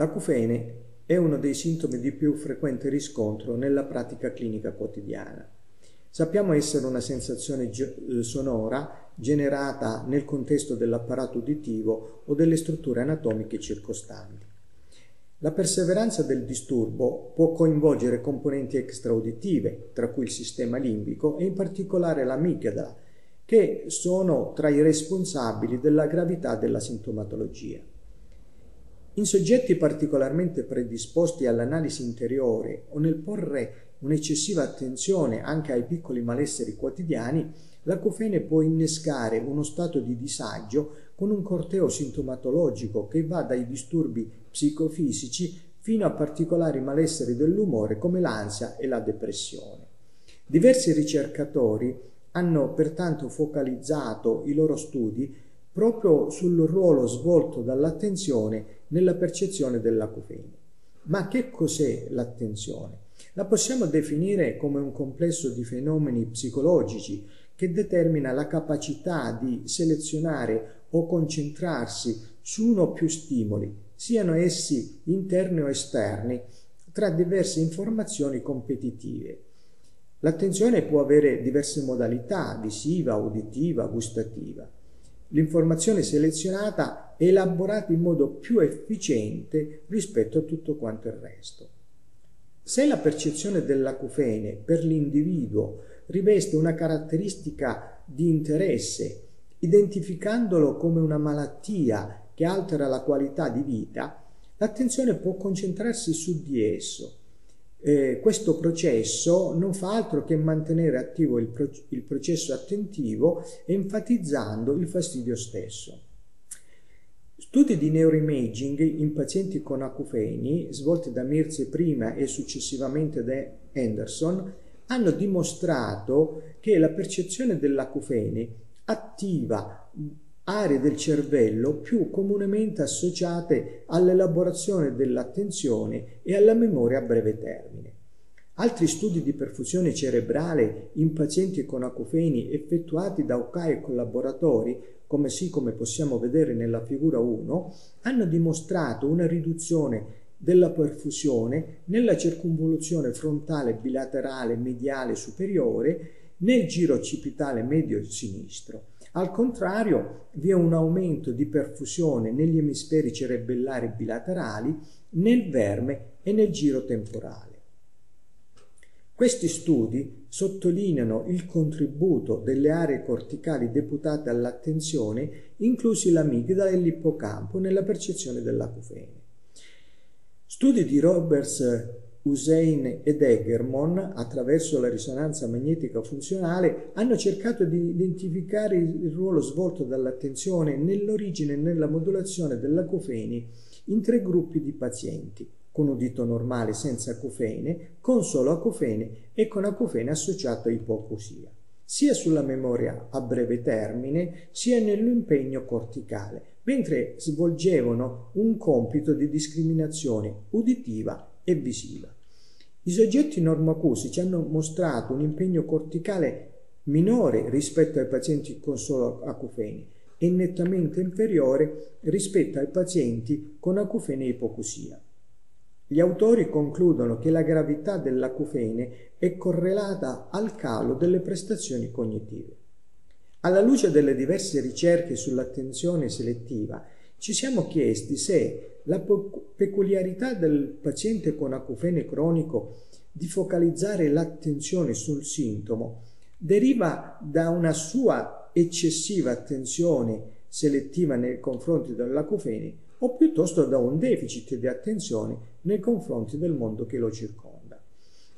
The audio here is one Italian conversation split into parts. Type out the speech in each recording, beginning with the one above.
L'acufene è uno dei sintomi di più frequente riscontro nella pratica clinica quotidiana. Sappiamo essere una sensazione eh, sonora generata nel contesto dell'apparato uditivo o delle strutture anatomiche circostanti. La perseveranza del disturbo può coinvolgere componenti extrauditive, tra cui il sistema limbico e in particolare l'amigdala, che sono tra i responsabili della gravità della sintomatologia. In soggetti particolarmente predisposti all'analisi interiore o nel porre un'eccessiva attenzione anche ai piccoli malesseri quotidiani, l'acufene può innescare uno stato di disagio con un corteo sintomatologico che va dai disturbi psicofisici fino a particolari malesseri dell'umore come l'ansia e la depressione. Diversi ricercatori hanno pertanto focalizzato i loro studi proprio sul ruolo svolto dall'attenzione nella percezione dell'acufene. Ma che cos'è l'attenzione? La possiamo definire come un complesso di fenomeni psicologici che determina la capacità di selezionare o concentrarsi su uno o più stimoli, siano essi interni o esterni, tra diverse informazioni competitive. L'attenzione può avere diverse modalità, visiva, uditiva, gustativa. L'informazione selezionata elaborata in modo più efficiente rispetto a tutto quanto il resto. Se la percezione dell'acufene per l'individuo riveste una caratteristica di interesse, identificandolo come una malattia che altera la qualità di vita, l'attenzione può concentrarsi su di esso. Eh, questo processo non fa altro che mantenere attivo il, pro- il processo attentivo enfatizzando il fastidio stesso. Studi di neuroimaging in pazienti con acufeni, svolti da Mirze prima e successivamente da Anderson, hanno dimostrato che la percezione dell'acufene attiva aree del cervello più comunemente associate all'elaborazione dell'attenzione e alla memoria a breve termine. Altri studi di perfusione cerebrale in pazienti con acufeni effettuati da Okai e collaboratori come sì come possiamo vedere nella figura 1, hanno dimostrato una riduzione della perfusione nella circonvoluzione frontale bilaterale mediale superiore nel giro occipitale medio sinistro. Al contrario, vi è un aumento di perfusione negli emisferi cerebellari bilaterali, nel verme e nel giro temporale. Questi studi sottolineano il contributo delle aree corticali deputate all'attenzione, inclusi l'amigdala e l'ippocampo, nella percezione dell'acufene. Studi di Roberts, Hussein ed Egermon, attraverso la risonanza magnetica funzionale, hanno cercato di identificare il ruolo svolto dall'attenzione nell'origine e nella modulazione dell'acufene in tre gruppi di pazienti con udito normale senza acufene, con solo acufene e con acufene associato a ipoacusia, sia sulla memoria a breve termine, sia nell'impegno corticale, mentre svolgevano un compito di discriminazione uditiva e visiva. I soggetti normoacusici hanno mostrato un impegno corticale minore rispetto ai pazienti con solo acufeni e nettamente inferiore rispetto ai pazienti con acufene e ipocusia. Gli autori concludono che la gravità dell'acufene è correlata al calo delle prestazioni cognitive. Alla luce delle diverse ricerche sull'attenzione selettiva, ci siamo chiesti se la peculiarità del paziente con acufene cronico di focalizzare l'attenzione sul sintomo deriva da una sua eccessiva attenzione selettiva nei confronti dell'acufene o piuttosto da un deficit di attenzione nei confronti del mondo che lo circonda.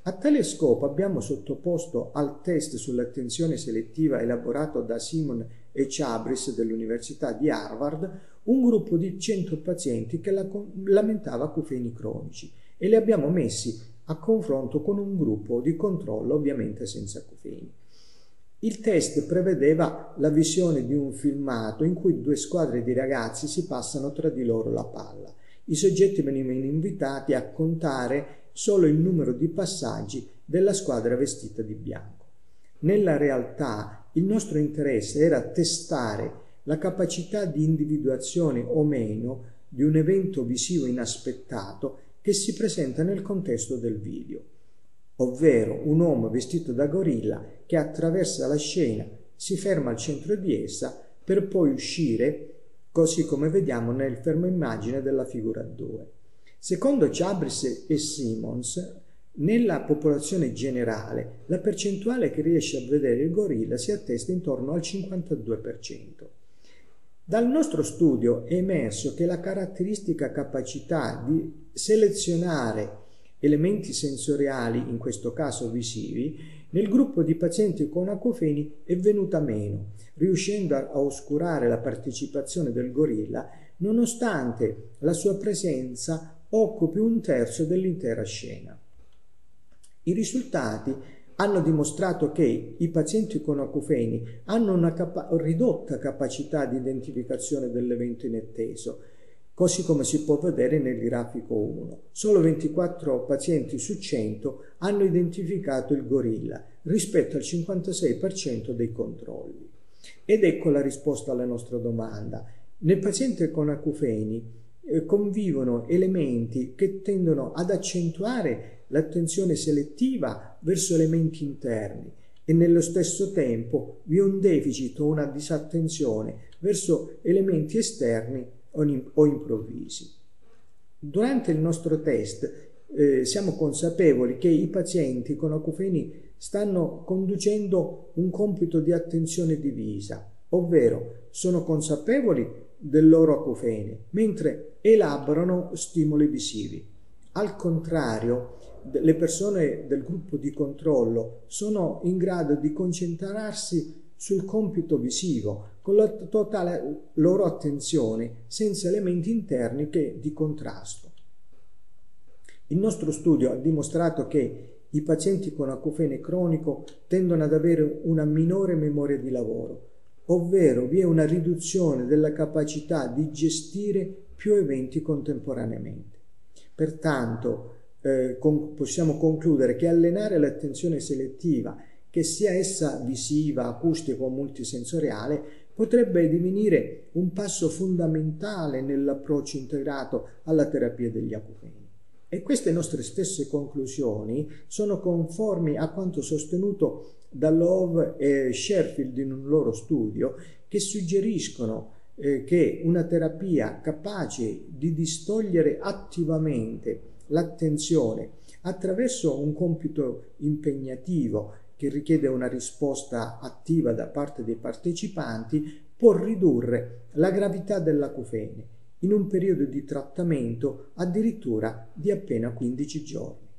A tale scopo abbiamo sottoposto al test sull'attenzione selettiva elaborato da Simon e Chabris dell'Università di Harvard un gruppo di 100 pazienti che la, lamentava acufeni cronici e li abbiamo messi a confronto con un gruppo di controllo ovviamente senza acufeni. Il test prevedeva la visione di un filmato in cui due squadre di ragazzi si passano tra di loro la palla. I soggetti venivano invitati a contare solo il numero di passaggi della squadra vestita di bianco. Nella realtà il nostro interesse era testare la capacità di individuazione o meno di un evento visivo inaspettato che si presenta nel contesto del video, ovvero un uomo vestito da gorilla che attraversa la scena, si ferma al centro di essa per poi uscire, così come vediamo nel fermo immagine della figura 2. Secondo Chabris e Simons, nella popolazione generale la percentuale che riesce a vedere il gorilla si attesta intorno al 52%. Dal nostro studio è emerso che la caratteristica capacità di selezionare elementi sensoriali, in questo caso visivi, nel gruppo di pazienti con acufeni è venuta meno, riuscendo a oscurare la partecipazione del gorilla nonostante la sua presenza occupi un terzo dell'intera scena. I risultati hanno dimostrato che i pazienti con acufeni hanno una capa- ridotta capacità di identificazione dell'evento inatteso, così come si può vedere nel grafico 1. Solo 24 pazienti su 100 hanno identificato il gorilla rispetto al 56% dei controlli. Ed ecco la risposta alla nostra domanda. Nel paziente con acufeni eh, convivono elementi che tendono ad accentuare l'attenzione selettiva verso elementi interni e nello stesso tempo vi è un deficit o una disattenzione verso elementi esterni o improvvisi. Durante il nostro test eh, siamo consapevoli che i pazienti con acufeni stanno conducendo un compito di attenzione divisa, ovvero sono consapevoli del loro acufene, mentre elaborano stimoli visivi. Al contrario, le persone del gruppo di controllo sono in grado di concentrarsi sul compito visivo con la totale loro attenzione senza elementi interni che di contrasto. Il nostro studio ha dimostrato che i pazienti con acufene cronico tendono ad avere una minore memoria di lavoro, ovvero vi è una riduzione della capacità di gestire più eventi contemporaneamente. Pertanto, eh, con, possiamo concludere che allenare l'attenzione selettiva, che sia essa visiva, acustica o multisensoriale, potrebbe divenire un passo fondamentale nell'approccio integrato alla terapia degli acufeni. E queste nostre stesse conclusioni sono conformi a quanto sostenuto da Love e Sherfield in un loro studio che suggeriscono eh, che una terapia capace di distogliere attivamente l'attenzione attraverso un compito impegnativo che richiede una risposta attiva da parte dei partecipanti può ridurre la gravità dell'acufene in un periodo di trattamento addirittura di appena 15 giorni.